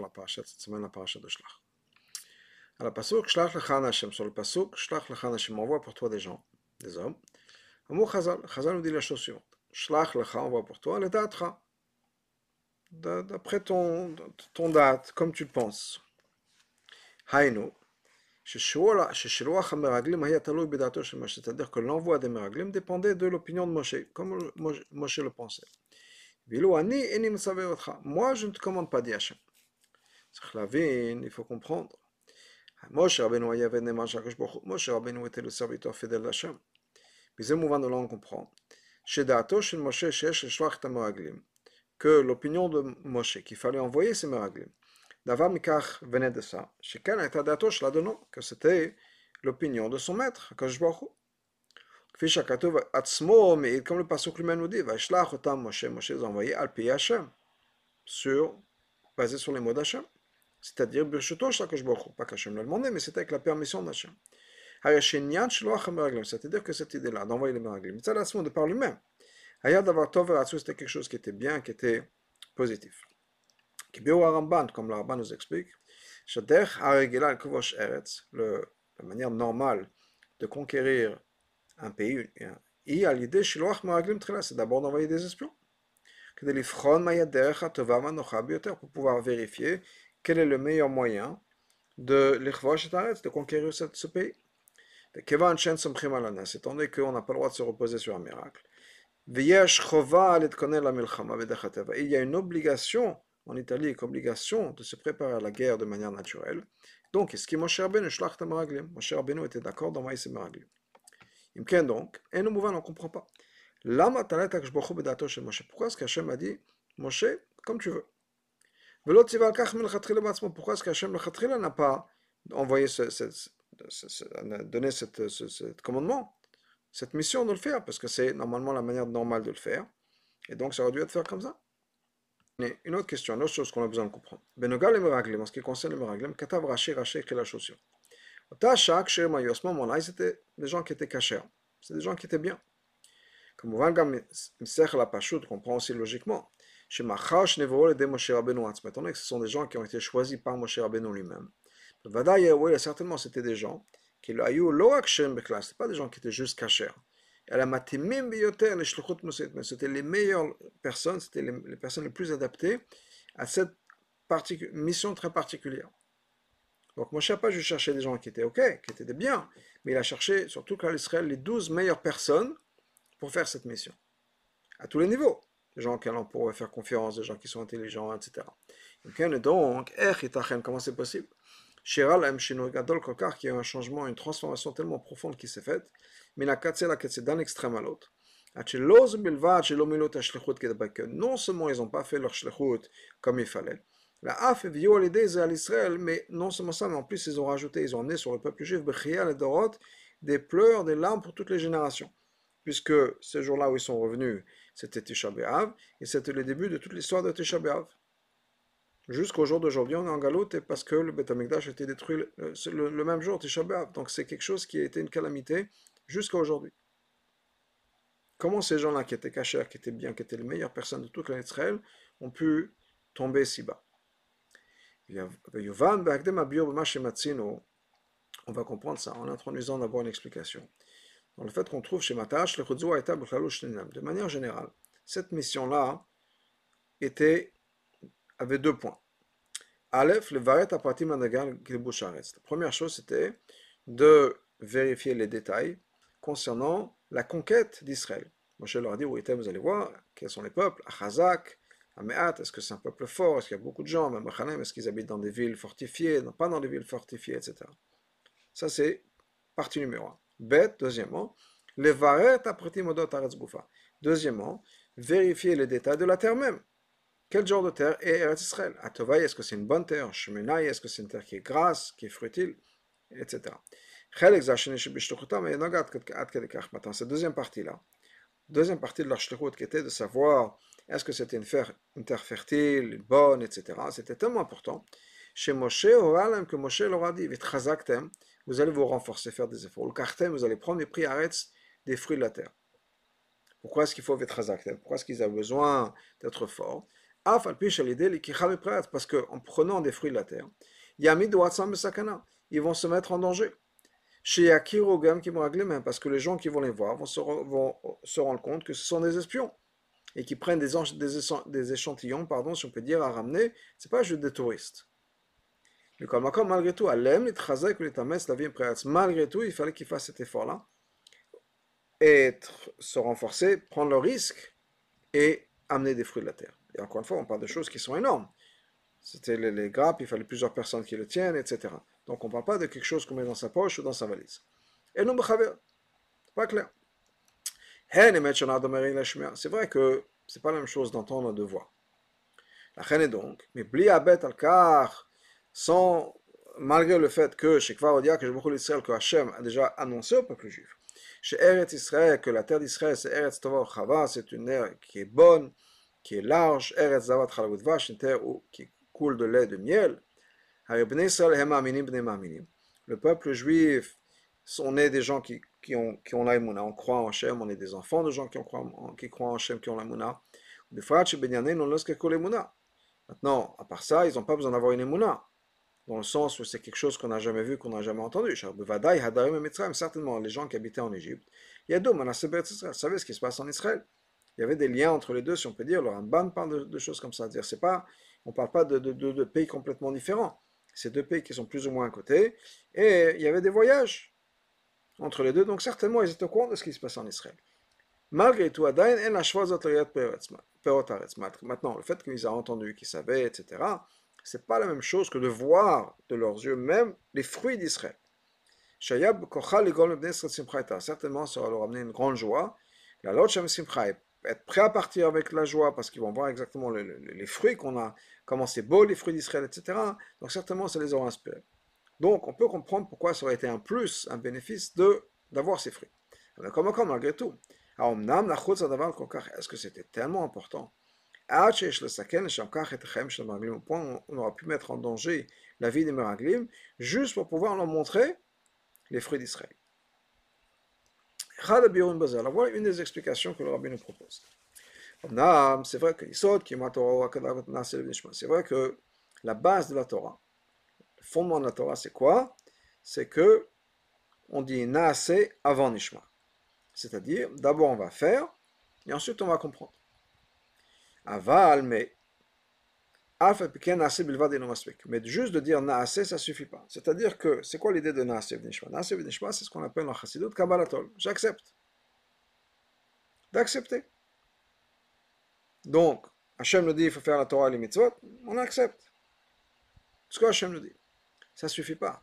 la paracha cette semaine, la paracha de Shlach. À la pasuk, Shlach lechan Hashem, sur le pasuk, Shlach lechan Hashem, envoie pour toi des gens, des hommes. Amour Chazal, Chazal nous dit la chose suivante. Shlach lecha, envoie pour toi, le datra. D'après ton, ton date, comme tu penses. Hainu, c'est-à-dire que l'envoi des Meraglim dépendait de l'opinion de Moshe, comme Moshe le pensait. Moi, je ne te commande pas d'Hachem. Il faut comprendre. Moshe Rabbeinu était le serviteur fidèle d'Hachem. Mais mouvement de là, on comprend. Que l'opinion de Moshe, qu'il fallait envoyer ces Meraglim, Davar Mikach venait de ça. Chacun était d'Atosh là que c'était l'opinion de son maître, Kadosh Baruch mais comme le passage lui-même nous dit, Vaishlach otam Moshe, Moshe les a envoyés al Hashem, sur, basé sur les mots d'Hachem. C'est-à-dire, pas qu'Hachem l'a demandé, mais c'était avec la permission d'Hachem. C'est-à-dire que cette idée-là, d'envoyer les Meraglim, de par lui-même. Hayad d'avoir Tov c'était quelque chose qui était bien, qui était positif. Comme le Ramban nous explique, la manière normale de conquérir un pays, et à l'idée, c'est d'abord d'envoyer des espions. Pour pouvoir vérifier quel est le meilleur moyen de de conquérir ce pays? Étant donné qu'on n'a pas le droit de se reposer sur un miracle. Il y a une obligation en Italie obligation de se préparer à la guerre de manière naturelle. Donc, est-ce que Moshe Rabbeinu était d'accord d'envoyer ses maraglim. Imken donc, et nous on ne comprend pas. Pourquoi est-ce qu'Hachem a dit Moshe, comme tu veux? Pourquoi est-ce qu'Hachem melchatchila n'a pas envoyé donné cette, ce, commandement, cette mission de le faire? Parce que c'est normalement la manière normale de le faire. Et donc, ça aurait dû être fait comme ça. Une autre question, une autre chose qu'on a besoin de comprendre. Benogal et en ce qui concerne les Meraglim, Katav Rashi, Rashi écrit la chose suivante. À ce moment-là, c'était des gens qui étaient cachés. C'est des gens qui étaient bien. Comme on va la Pashut, comprend aussi logiquement. On que ce sont des gens qui ont été choisis par Moshe Rabbeinu lui-même. Vadaï, certainement, c'était des gens qui. Ce pas des gens qui étaient juste cachés c'était les meilleures personnes, c'était les, personnes les plus adaptées à cette mission très particulière. Donc Moshe pas juste cherché des gens qui étaient OK, qui étaient bien, mais il a cherché, surtout quand Israël, les douze meilleures personnes pour faire cette mission. À tous les niveaux. Des gens qui on pourrait faire confiance, des gens qui sont intelligents, etc. Donc, comment c'est possible? Shiral M. Gadol Kokar, qui a un changement, une transformation tellement profonde qui s'est faite, d'un extrême à l'autre. Non seulement ils n'ont pas fait leur shlichut comme il fallait, la af à l'Israël, mais non seulement ça, mais en plus ils ont rajouté, ils ont amené sur le peuple juif des pleurs, des larmes pour toutes les générations. Puisque ce jour-là où ils sont revenus, c'était Tisha B'Av, et c'était le début de toute l'histoire de Tisha B'Av. Jusqu'au jour d'aujourd'hui, on est en galoute parce que le Beth Amikdash a été détruit le, même jour, Tisha B'Av. Donc c'est quelque chose qui a été une calamité jusqu'à aujourd'hui. Comment ces gens-là qui étaient cachés, qui étaient bien, qui étaient les meilleures personnes de toute l'Israël, ont pu tomber si bas? On va comprendre ça en introduisant d'abord une explication. Dans le fait qu'on trouve chez Matash, le de manière générale, cette mission-là avait deux points. Aleph, le varet apatim La première chose, c'était de vérifier les détails concernant la conquête d'Israël. Moshe leur a dit, vous allez voir, quels sont les peuples, Achazak, Ameat, est-ce que c'est un peuple fort, est-ce qu'il y a beaucoup de gens, même est-ce qu'ils habitent dans des villes fortifiées, non pas dans des villes fortifiées, etc. Ça, c'est partie numéro un. Deuxièmement, les varet modot Deuxièmement, vérifier les détails de la terre même. Quel genre de terre est Eretz Israël Atovaï, est-ce que c'est une bonne terre? Shemenaï, est-ce que c'est une terre qui est grasse, qui est fruitile, etc. Cette deuxième partie-là, deuxième partie de leur qui était de savoir est-ce que c'était une, terre fertile, bonne, etc. C'était tellement important. Chez Moshe, que Moshe leur a dit vous allez vous renforcer, faire des efforts. Le vous allez prendre les prix des fruits de la terre. Pourquoi est-ce qu'il faut Pourquoi est-ce qu'ils ont besoin d'être forts? Parce qu'en prenant des fruits de la terre, ils vont se mettre en danger. Chez Yakiru gam kimraglim, parce que les gens qui vont les voir vont se, rendre compte que ce sont des espions et qui prennent des, des, des échantillons, pardon, si on peut dire, à ramener, c'est pas juste des touristes. Mais comme malgré tout, malgré tout, il fallait qu'ils fassent cet effort-là, être, se renforcer, prendre le risque et amener des fruits de la terre. Et encore une fois, on parle de choses qui sont énormes. C'était les, grappes, il fallait plusieurs personnes qui le tiennent, etc. Donc on ne parle pas de quelque chose qu'on met dans sa poche ou dans sa valise. Et non, pas clair. C'est vrai que c'est pas la même chose d'entendre de voix. La reine est donc, mais bli abet al kar, sans, malgré le fait que chez Kvarodia, que je l'Israël, que Hachem a déjà annoncé au peuple juif, chez Eretz Israël, que la terre d'Israël, c'est Eretz Tova Chava, c'est une terre qui est bonne, qui est large, Eretz Zavat Vash, une terre qui coule de lait de miel. Le peuple juif, on est des gens qui, qui ont, qui ont la on croit en Hachem, on est des enfants de gens qui, ont, qui croient en Hachem, qui ont la Mouna. Maintenant, à part ça, ils n'ont pas besoin d'avoir une Emouna, dans le sens où c'est quelque chose qu'on n'a jamais vu, qu'on n'a jamais entendu. Certainement, les gens qui habitaient en Égypte, il y a deux, vous savez ce qui se passe en Israël? Il y avait des liens entre les deux, si on peut dire. Le Ramban parle de, choses comme ça. C'est pas, on ne parle pas de, de, pays complètement différents. C'est deux pays qui sont plus ou moins à côté. Et il y avait des voyages entre les deux. Donc certainement, ils étaient au courant de ce qui se passe en Israël. Malgré tout, Maintenant, le fait qu'ils aient entendu, qu'ils savaient, etc., c'est pas la même chose que de voir de leurs yeux même les fruits d'Israël. Certainement, ça va leur amener une grande joie. La être prêt à partir avec la joie parce qu'ils vont voir exactement les fruits qu'on a, comment c'est beau les fruits d'Israël, etc. Donc certainement, ça les aura inspirés. Donc on peut comprendre pourquoi ça aurait été un plus, un bénéfice de d'avoir ces fruits. Comment, malgré tout? Est-ce que c'était tellement important au point on aura pu mettre en danger la vie des Meraglim, juste pour pouvoir leur montrer les fruits d'Israël. Voilà une des explications que le rabbi nous propose. C'est vrai que c'est vrai que la base de la Torah, le fondement de la Torah, c'est quoi? C'est que on dit naase avant Nishma. C'est-à-dire, d'abord on va faire, et ensuite on va comprendre. Aval, mais mais juste de dire naase, ça suffit pas. C'est-à-dire que, c'est quoi l'idée de naase v'nishma Naase v'nishma, c'est ce qu'on appelle en chassidut kabbalatol. J'accepte. D'accepter. Donc, Hachem nous dit il faut faire la Torah et les on accepte. Ce que Hachem nous dit. Ça suffit pas.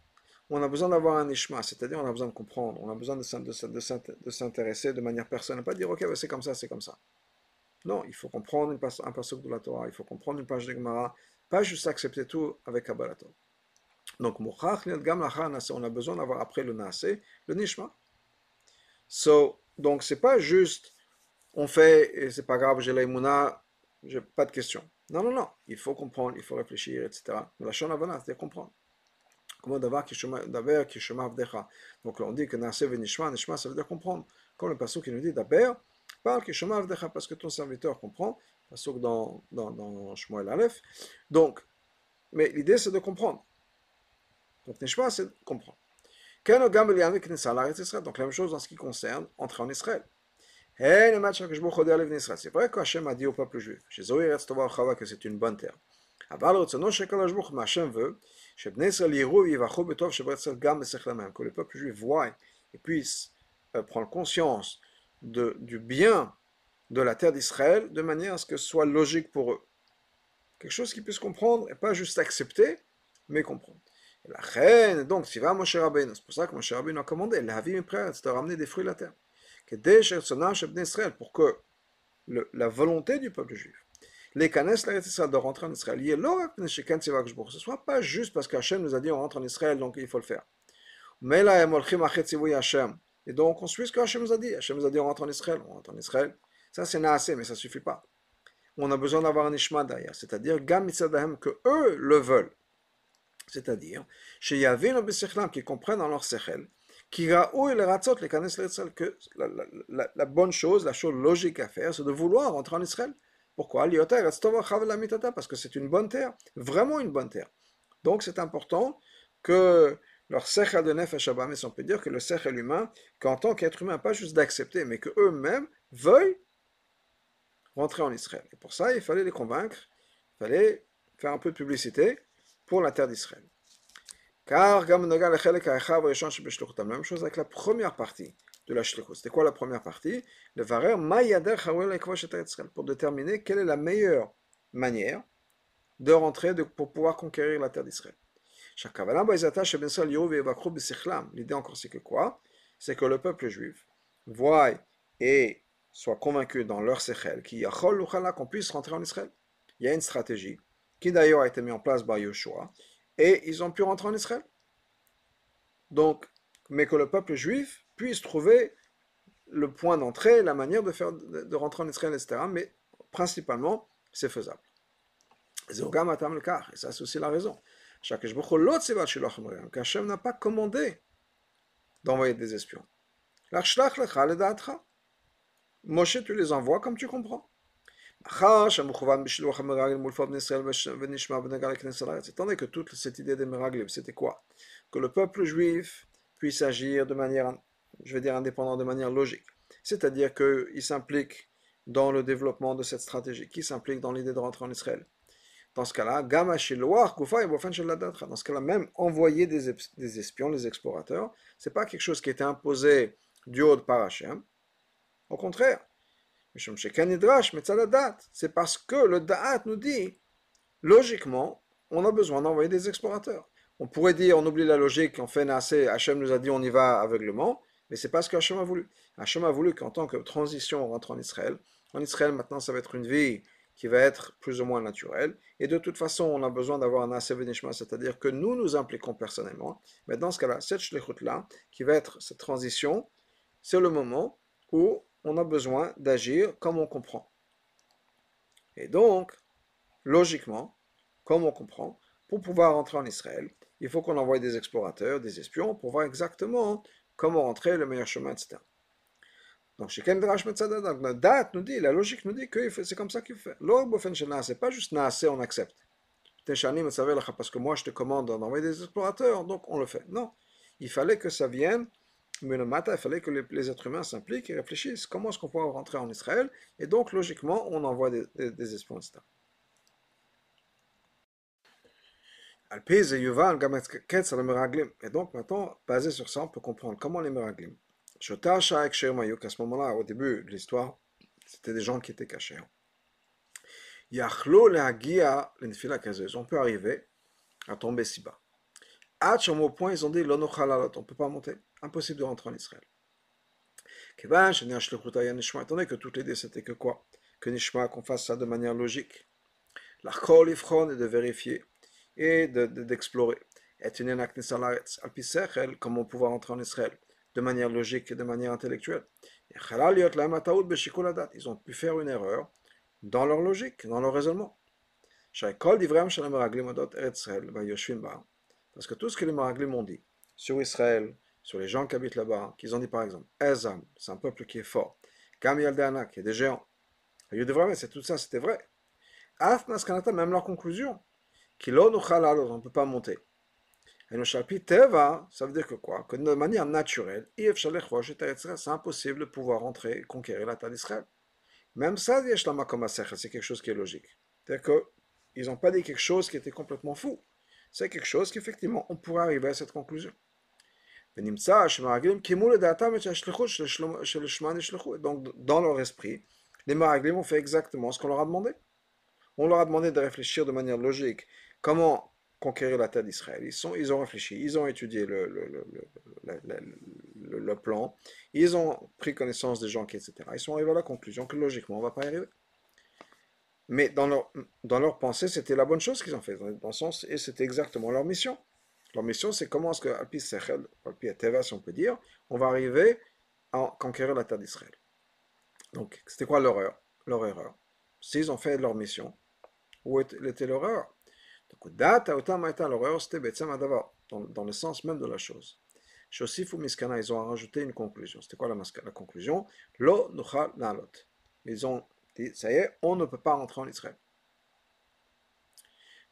On a besoin d'avoir un nishma, c'est-à-dire on a besoin de comprendre, on a besoin de, s'intéresser de manière personnelle, pas dire ok, c'est comme ça, c'est comme ça. Non, il faut comprendre un passage de la Torah, il faut comprendre une page de Gemara, pas juste accepter tout avec Kabbalah. Donc, on a besoin d'avoir après le Nase, le Nishma. So, donc, c'est pas juste on fait et c'est pas grave, j'ai l'aïmouna, j'ai pas de question. Non, non, non, il faut comprendre, il faut réfléchir, etc. Mais la Shana c'est comprendre. Comment d'avoir qui chemin Donc, on dit que Nase ve Nishma, Nishma, ça veut dire comprendre. Comme le passage qui nous dit d'abord, parle parce que ton serviteur comprend, parce que dans, dans, dans Shmuel Aleph. Donc, mais l'idée c'est de comprendre. Donc, Nishma, c'est de comprendre. Donc, la même chose dans ce qui concerne entrer en Israël. C'est vrai qu'Hachem a dit au peuple juif, que c'est une bonne terre. Que le peuple juif voit et puisse euh, prendre conscience de, du bien de la terre d'Israël de manière à ce que ce soit logique pour eux. Quelque chose qu'ils puissent comprendre et pas juste accepter, mais comprendre. Et la reine, donc, si va Moshe Rabbeinu, c'est pour ça que Moshe Rabbeinu a commandé, la vie c'est de ramener des fruits de la terre. Pour que la volonté du peuple juif, les canes, de rentrer en Israël, ce ne soit pas juste parce qu'Hachem nous a dit on rentre en Israël, donc il faut le faire. Mais là, et donc, on suit ce que Hachem nous a dit. Hachem nous a dit on rentre en Israël, on rentre en Israël. Ça, c'est naasé, mais ça ne suffit pas. On a besoin d'avoir un ishma derrière, c'est-à-dire gam que eux le veulent. C'est-à-dire, chez Yavin qui comprennent dans leur sechel, que la, la, la, bonne chose, la chose logique à faire, c'est de vouloir rentrer en Israël. Pourquoi? Parce que c'est une bonne terre, vraiment une bonne terre. Donc c'est important que leur sechel de nefesh mais on peut dire que le sechel humain, qu'en tant qu'être humain, pas juste d'accepter, mais qu'eux-mêmes veuillent rentrer en Israël. Et pour ça, il fallait les convaincre, il fallait faire un peu de publicité pour la terre d'Israël. Car, la même chose avec la première partie de la shlichut. C'était quoi la première partie? Le varer pour déterminer quelle est la meilleure manière de rentrer pour pouvoir conquérir la terre d'Israël. L'idée encore c'est que quoi? C'est que le peuple juif voit et soit convaincu dans leur sechel qu'on puisse rentrer en Israël. Il y a une stratégie qui d'ailleurs a été mise en place par Yoshua et ils ont pu rentrer en Israël. Donc, mais que le peuple juif puisse trouver le point d'entrée, la manière de, faire, de, rentrer en Israël, etc. Mais principalement, c'est faisable. Et ça, c'est aussi la raison. Qu'Hachem n'a pas commandé d'envoyer des espions. Moshe, tu les envoies comme tu comprends. Étant que toute cette idée des miraglim, c'était quoi? Que le peuple juif puisse agir de manière, je vais dire indépendante, de manière logique. C'est-à-dire qu'il s'implique dans le développement de cette stratégie, qui s'implique dans l'idée de rentrer en Israël. Dans ce cas-là, dans ce cas-là, même envoyer des, des espions, les explorateurs, c'est pas quelque chose qui était imposé du haut par Hachem. Au contraire, c'est parce que le Da'at nous dit, logiquement, on a besoin d'envoyer des explorateurs. On pourrait dire, on oublie la logique, on fait assez, Hachem nous a dit on y va aveuglement, mais c'est pas ce qu'Hachem a voulu. Hachem a voulu qu'en tant que transition, on rentre en Israël. En Israël, maintenant, ça va être une vie qui va être plus ou moins naturelle. Et de toute façon, on a besoin d'avoir un assez c'est-à-dire que nous nous impliquons personnellement. Mais dans ce cas-là, cette shlichut-là, qui va être cette transition, c'est le moment où on a besoin d'agir comme on comprend. Et donc, logiquement, comme on comprend, pour pouvoir rentrer en Israël, il faut qu'on envoie des explorateurs, des espions, pour voir exactement comment rentrer, le meilleur chemin, etc. Donc, la date nous dit, la logique nous dit que c'est comme ça qu'il fait. c'est pas juste Naase, on accepte. Parce que moi je te commande d'envoyer des explorateurs, donc on le fait. Non, il fallait que ça vienne mais le matin, il fallait que les, êtres humains s'impliquent et réfléchissent comment est-ce qu'on peut rentrer en Israël? Et donc, logiquement, on envoie des, des, espions, etc. Et donc, maintenant, basé sur ça, on peut comprendre comment les meraglim. Qu'à ce moment-là, au début de l'histoire, c'était des gens qui étaient cachés. On peut arriver à tomber si bas. au point, ils ont dit, on ne peut pas monter impossible de rentrer en Israël. Étant donné que toutes les idées c'était que quoi? Que Nishma, qu'on fasse ça de manière logique. L'achol ifron est de vérifier et d'explorer. Et une alpisechel, comment pouvoir rentrer en Israël? De manière logique et de manière intellectuelle. Ils ont pu faire une erreur dans leur logique, dans leur raisonnement. Parce que tout ce que les Maraglim ont dit sur Israël, sur les gens qui habitent là-bas, qu'ils ont dit par exemple, Ezam, c'est un peuple qui est fort. Kam Yaldana, qui est des géants. c'est tout ça, c'était vrai. Af même leur conclusion, qu'il on ne peut pas monter. Et le chapitre Teva, ça veut dire que quoi? Que de manière naturelle, c'est impossible de pouvoir entrer et conquérir la terre d'Israël. Même ça, c'est quelque chose qui est logique. C'est-à-dire qu'ils n'ont pas dit quelque chose qui était complètement fou. C'est quelque chose qu'effectivement, on pourrait arriver à cette conclusion. Donc, dans leur esprit, les Maraglim ont fait exactement ce qu'on leur a demandé. On leur a demandé de réfléchir de manière logique comment conquérir la terre d'Israël. Ils, ils ont réfléchi, ils ont étudié le, le, le, le, plan, ils ont pris connaissance des gens, etc. Ils sont arrivés à la conclusion que logiquement, on ne va pas y arriver. Mais dans leur, dans leur pensée, c'était la bonne chose qu'ils ont fait, dans le sens, et c'était exactement leur mission. Leur mission, c'est comment est-ce que, Alpi Sechel, Alpi Teva, si on peut dire, on va arriver à conquérir la terre d'Israël. Donc, c'était quoi leur erreur? Leur erreur. S'ils ont fait leur mission, où était leur erreur? Donc, data c'était adava, dans le sens même de la chose. Miskana, ils ont rajouté une conclusion. C'était quoi la, la conclusion? Lo nuchal nalot. Ils ont dit, ça y est, on ne peut pas rentrer en Israël.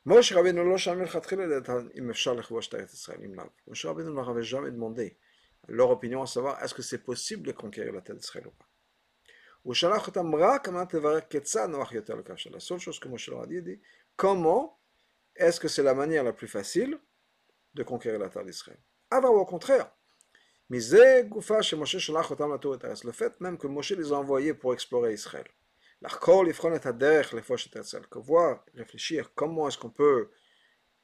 Moshe Rabbeinu lo shamil khatkhila datan im taret Israël. Moshe Rabbeinu leur avait jamais demandé leur opinion à savoir est-ce que c'est possible de conquérir la terre d'Israël ou pas? La seule chose que Moshe leur a dit, dit comment est-ce que c'est la manière la plus facile de conquérir la terre d'Israël? Avant ou au contraire, le fait même que Moshe les a envoyés pour explorer Israël. Que voir, réfléchir, comment est-ce qu'on peut,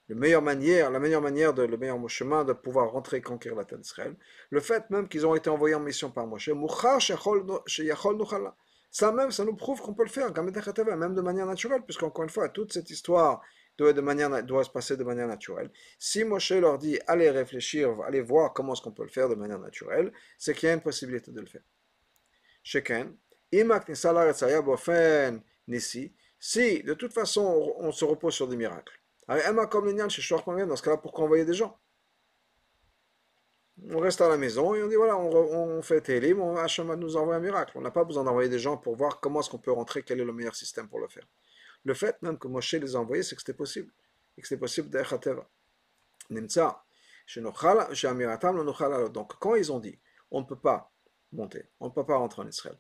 la meilleure manière, la meilleure manière, de, le meilleur chemin de pouvoir rentrer et conquérir la terre d'Israël. Le fait même qu'ils ont été envoyés en mission par Moshe, ça même, ça nous prouve qu'on peut le faire, même de manière naturelle, puisqu'encore une fois, toute cette histoire doit, de manière, se passer de manière naturelle. Si Moshe leur dit, allez réfléchir, allez voir comment est-ce qu'on peut le faire de manière naturelle, c'est qu'il y a une possibilité de le faire. Chacun, si de toute façon on se repose sur des miracles, dans ce cas-là, pourquoi envoyer des gens? On reste à la maison et on dit voilà, on, fait Télim, Hachem nous envoie un miracle. On n'a pas besoin d'envoyer des gens pour voir comment est-ce qu'on peut rentrer, quel est le meilleur système pour le faire. Le fait même que Moshe les a envoyés, c'est que c'était possible. Et que c'était possible d'Echateva. Donc, quand ils ont dit, on ne peut pas monter, on ne peut pas rentrer en Israël,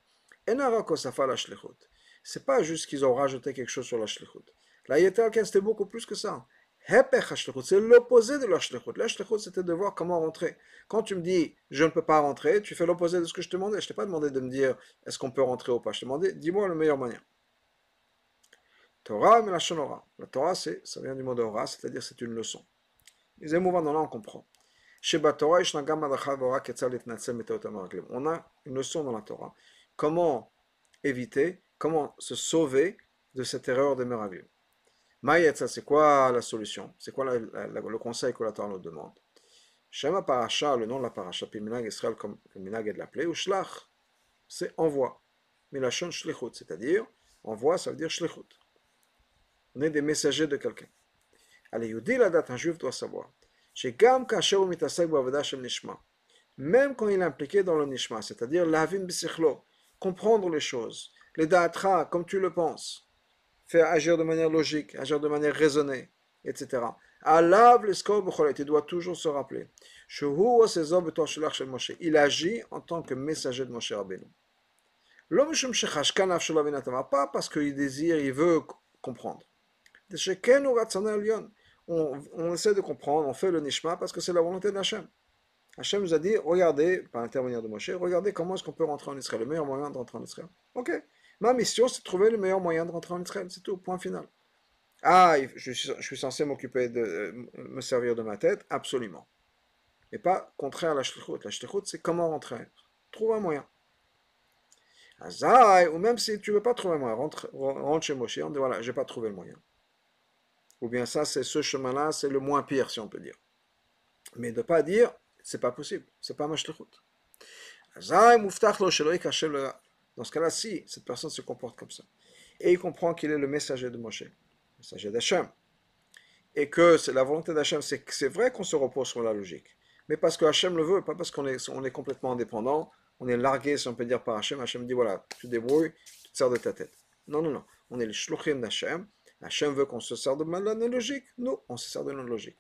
c'est pas juste qu'ils ont rajouté quelque chose sur la shlichut. La Yeter c'était beaucoup plus que ça. C'est l'opposé de la shlichut. La shlichut, c'était de voir comment rentrer. Quand tu me dis, je ne peux pas rentrer, tu fais l'opposé de ce que je te demandais. Je ne t'ai pas demandé de me dire, est-ce qu'on peut rentrer ou pas. Je te demandais, dis-moi le meilleur moyen. Torah, mais la shonora. La Torah, ça vient du mot Torah, c'est-à-dire c'est une leçon. Les émouvants dans là, on comprend. On a une leçon dans la Torah. Comment éviter, comment se sauver de cette erreur de Meraglim. Mayetza, c'est quoi la solution? C'est quoi le conseil que la Torah nous demande? Shema Parasha, le nom de la Parasha, puis Minag comme Minag de l'appeler, ou c'est envoi. Milachon Shlichut, c'est-à-dire, envoi, ça veut dire Shlichut. On est des messagers de quelqu'un. Allez, Yudi, la date, un juif doit savoir. Même quand il est impliqué dans le Nishma, c'est-à-dire l'Avim Bisichlo, comprendre les choses, les Da'atra, comme tu le penses faire agir de manière logique, agir de manière raisonnée, etc. Alav il doit toujours se rappeler. Il agit en tant que messager de Moshe Rabbeinu. Pas parce qu'il désire, il veut comprendre. On, on essaie de comprendre, on fait le nishma parce que c'est la volonté d'Hachem. Hachem nous a dit, regardez, par l'intermédiaire de Moshe, regardez comment est-ce qu'on peut rentrer en Israël, le meilleur moyen de rentrer en Israël. Ok, Ma mission, c'est de trouver le meilleur moyen de rentrer en Israël. C'est tout, point final. Ah, je suis, censé m'occuper de euh, me servir de ma tête Absolument. Mais pas contraire à la shlichut. La shlichut, c'est comment rentrer. Trouve un moyen. Azaï, ou même si tu ne veux pas trouver un moyen, rentre, rentre chez Moshe, on dit voilà, je n'ai pas trouvé le moyen. Ou bien ça, c'est ce chemin-là, c'est le moins pire, si on peut dire. Mais de ne pas dire, c'est pas possible, c'est pas ma shlichut. Azaï, muftach lo shelo dans ce cas-là, si cette personne se comporte comme ça, et il comprend qu'il est le messager de Moshe, le messager d'Hachem, et que c'est la volonté d'Hachem, c'est c'est vrai qu'on se repose sur la logique, mais parce que Hachem le veut, pas parce qu'on est, on est complètement indépendant, on est largué, si on peut dire, par Hachem. Hachem dit voilà, tu débrouilles, tu te sers de ta tête. Non, non, non. On est les shluchim d'Hachem. Hachem veut qu'on se sert de notre logique. Nous, on se sert de notre logique.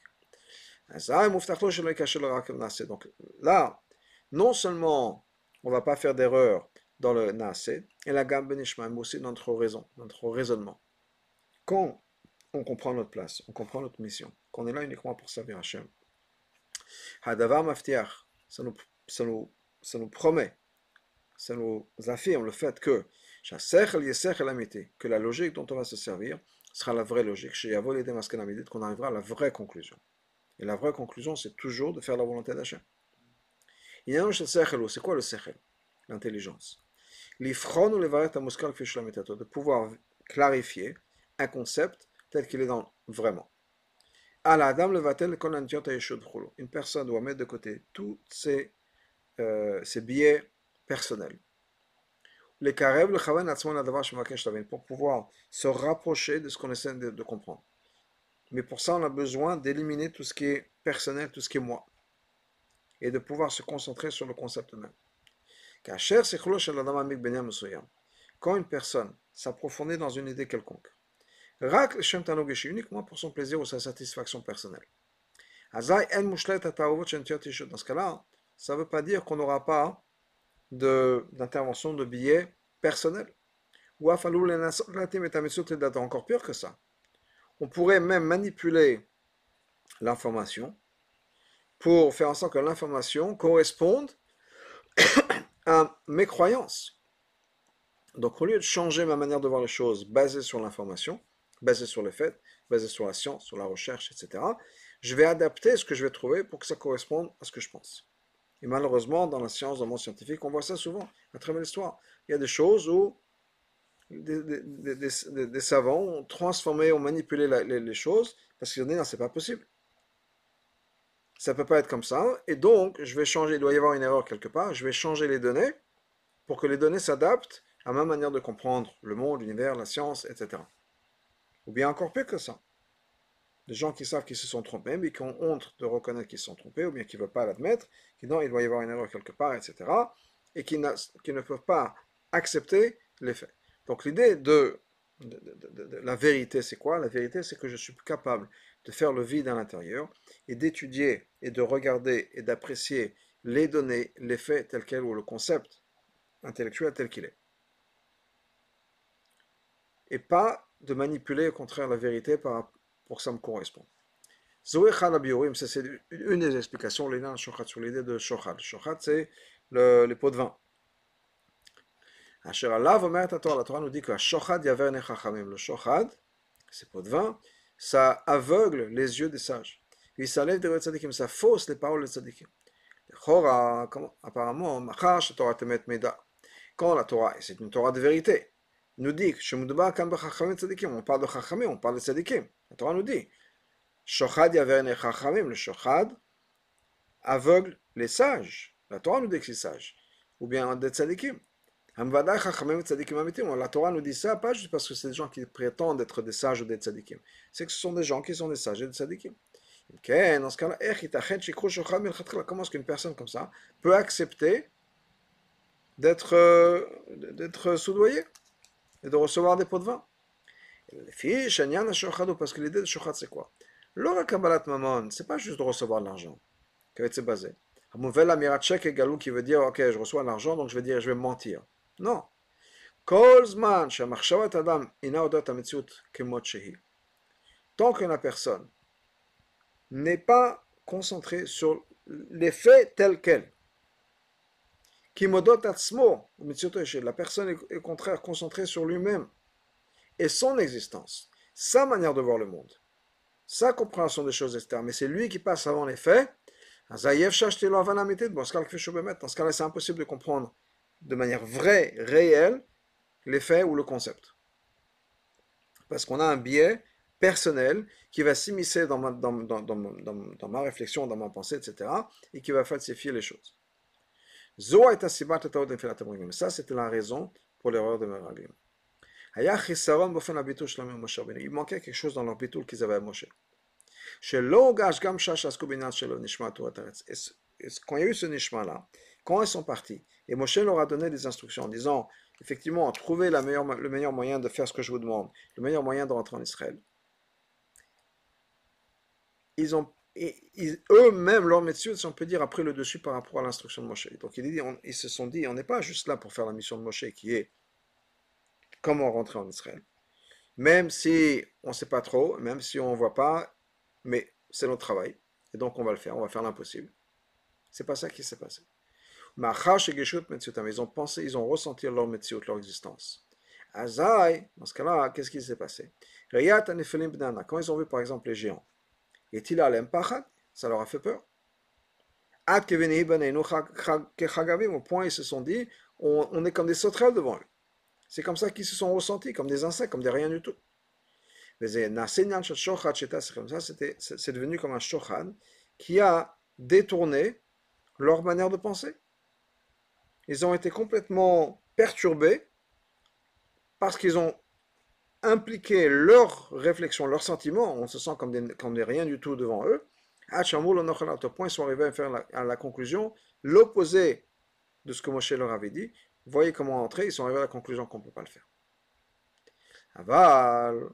Donc là, non seulement on ne va pas faire d'erreur dans le Naasé, et la gamme Benishma, mais aussi notre raison, notre raisonnement. Quand on comprend notre place, on comprend notre mission, qu'on est là uniquement pour servir Hachem, Hadavar Maftiach, ça nous, ça, nous, ça nous promet, ça nous affirme le fait que que la logique dont on va se servir sera la vraie logique, qu'on arrivera à la vraie conclusion. Et la vraie conclusion, c'est toujours de faire la volonté d'Hachem. C'est quoi le sechel? L'intelligence de pouvoir clarifier un concept tel qu'il est dans vraiment. Une personne doit mettre de côté tous ses, euh, ses biais personnels. Pour pouvoir se rapprocher de ce qu'on essaie de, comprendre. Mais pour ça, on a besoin d'éliminer tout ce qui est personnel, tout ce qui est moi. Et de pouvoir se concentrer sur le concept même. Quand une personne s'approfondir dans une idée quelconque. Rak le Shem Tanogeshi, uniquement pour son plaisir ou sa satisfaction personnelle. Azai en mushlet Dans ce cas-là, ça ne veut pas dire qu'on n'aura pas d'intervention de, billets personnels. Ou encore pire que ça. On pourrait même manipuler l'information pour faire en sorte que l'information corresponde à mes croyances. Donc au lieu de changer ma manière de voir les choses basée sur l'information, basée sur les faits, basée sur la science, sur la recherche, etc., je vais adapter ce que je vais trouver pour que ça corresponde à ce que je pense. Et malheureusement, dans la science, dans le monde scientifique, on voit ça souvent, à travers l'histoire. Il y a des choses où des, savants ont transformé, ont manipulé les, choses, parce qu'ils ont dit non, c'est pas possible. Ça ne peut pas être comme ça, et donc je vais changer, il doit y avoir une erreur quelque part, je vais changer les données pour que les données s'adaptent à ma manière de comprendre le monde, l'univers, la science, etc. Ou bien encore plus que ça. Des gens qui savent qu'ils se sont trompés, mais qui ont honte de reconnaître qu'ils se sont trompés, ou bien qui ne veulent pas l'admettre, qui non, il doit y avoir une erreur quelque part, etc. Et qui, qui ne peuvent pas accepter les faits. Donc l'idée de, la vérité, c'est quoi? La vérité, c'est que je suis capable de faire le vide à l'intérieur et d'étudier et de regarder et d'apprécier les données, les faits tels quels ou le concept intellectuel tel qu'il est. Et pas de manipuler au contraire la vérité pour que ça me corresponde. c'est une des explications, sur l'idée de Shochad. Shochad, c'est le, les pots de vin. La Torah nous dit que Shochad le Shochad, c'est pots de vin, ça aveugle les yeux des sages. Il s'enlève des tzadikim, ça fausse les paroles des tzadikim. Apparemment, quand la Torah, et c'est une Torah de vérité, nous dit on parle de Chachamim, on parle de tzadikim. La Torah nous dit Shochad yaver Chachamim, le Shochad aveugle les sages. La Torah nous dit que c'est sage. Ou bien des tzadikim. La Torah nous dit ça pas juste parce que c'est des gens qui prétendent être des sages ou des tzadikim. C'est que ce sont des gens qui sont des sages et des tzadikim. Dans ce cas-là, comment est-ce qu'une personne comme ça peut accepter d'être soudoyée et de recevoir des pots de vin Parce que l'idée de shochat c'est quoi? L'ora kabbalat mamon, c'est pas juste de recevoir de l'argent. C'est basé. Amouvel amirat et galou qui veut dire ok je reçois l'argent donc je vais dire je vais mentir. Non. Tant que la personne n'est pas concentrée sur les faits tels quels, la personne est au contraire concentrée sur lui-même et son existence, sa manière de voir le monde, sa compréhension des choses externes, mais c'est lui qui passe avant les faits. Dans ce cas-là, c'est impossible de comprendre de manière vraie, réelle, les faits ou le concept. Parce qu'on a un biais personnel qui va s'immiscer dans ma, dans, ma réflexion, dans ma pensée, etc., et qui va falsifier les choses. Ça, c'était la raison pour l'erreur de Meraglim. Il manquait quelque chose dans leur bitul qu'ils avaient à Moshe. Quand il y a eu ce nishma-là, quand ils sont partis, et Moshe leur a donné des instructions en disant, effectivement, trouvez le meilleur moyen de faire ce que je vous demande, le meilleur moyen de rentrer en Israël. Ils ont eux-mêmes, leur métier, si on peut dire, après le dessus par rapport à l'instruction de Moshe. Donc ils se sont dit, on n'est pas juste là pour faire la mission de Moshe qui est comment rentrer en Israël. Même si on ne sait pas trop, même si on ne voit pas, mais c'est notre travail. Et donc on va le faire, on va faire l'impossible. C'est pas ça qui s'est passé. Ils ont pensé, ils ont ressenti leur métier, leur existence. Azaï, dans ce cas-là, qu'est-ce qui s'est passé? Quand ils ont vu par exemple les géants, est-il Ça leur a fait peur. Au point ils se sont dit, on, est comme des sauterelles devant eux. C'est comme ça qu'ils se sont ressentis, comme des insectes, comme des rien du tout. C'est devenu comme un shochan qui a détourné leur manière de penser. Ils ont été complètement perturbés parce qu'ils ont impliqué leur réflexion, leurs sentiments, on se sent comme des, comme des rien du tout devant eux. À point, ils sont arrivés à faire la, conclusion, l'opposé de ce que Moshe leur avait dit. Voyez comment entrer, ils sont arrivés à la conclusion qu'on ne peut pas le faire. Aval,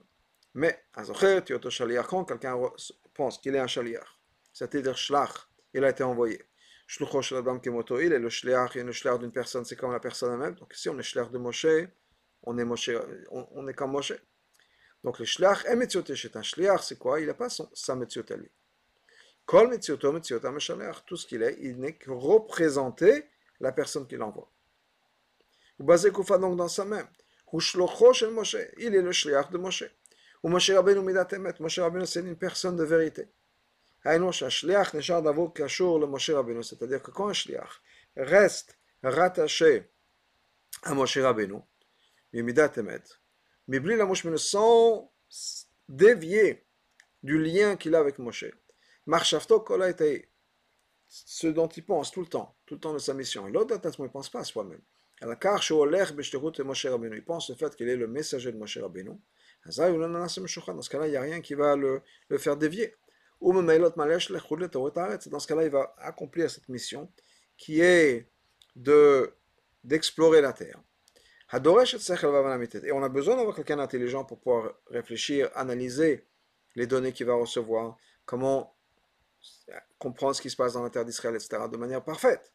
mais, quand quelqu'un pense qu'il est un shaliach, c'est-à-dire shlach, il a été envoyé. Il est le shliach, et le shliach d'une personne, c'est comme la personne elle-même. Donc ici, on est shliach de Moshe, on est, Moshe, on, on est comme Moshe. Donc le shliach est metziot chez un shliach, c'est quoi? Il n'a pas son, sa metziot à lui. Kol metzioto metziot shaliach, tout ce qu'il est, il n'est que représenter la personne qui l'envoie. Vous basez Koufa donc dans sa main. Moshe, il est le shliach de Moshe. Ou Moshe Rabbeinu midat emet, Moshe Rabbeinu c'est une personne de vérité. C'est-à-dire que quand un shliach reste rattaché à Moshe Rabbeinu, Mibli la sans dévier du lien qu'il a avec Moshe. Marchavto kola ce dont il pense tout le temps, tout le temps de sa mission. Et l'autre, il ne pense pas à soi-même. Il pense le fait qu'il est le messager de Moshe Rabbeinu. Dans ce cas-là, il n'y a rien qui va le, le faire dévier. Dans ce cas-là, il va accomplir cette mission qui est de d'explorer la terre. Et on a besoin d'avoir quelqu'un d'intelligent pour pouvoir réfléchir, analyser les données qu'il va recevoir, comment comprendre ce qui se passe dans la terre d'Israël, etc., de manière parfaite.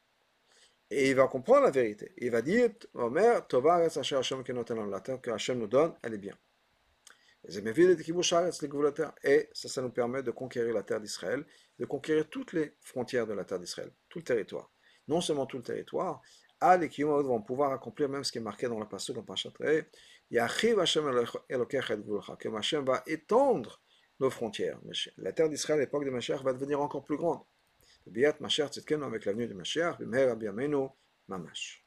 Et il va comprendre la vérité. Il va dire, Omer, Tova la terre que Hachem nous donne, elle est bien. Et ça, ça nous permet de conquérir la terre d'Israël, de conquérir toutes les frontières de la terre d'Israël, tout le territoire. Non seulement tout le territoire, à les vont pouvoir accomplir même ce qui est marqué dans la passage dans Pachatré. Que Hachem va étendre nos frontières. La terre d'Israël à l'époque de Mashiach va devenir encore plus grande. Biat Mashiach avec l'avenue de Mashiach, Bimher Abiamenu Mamash.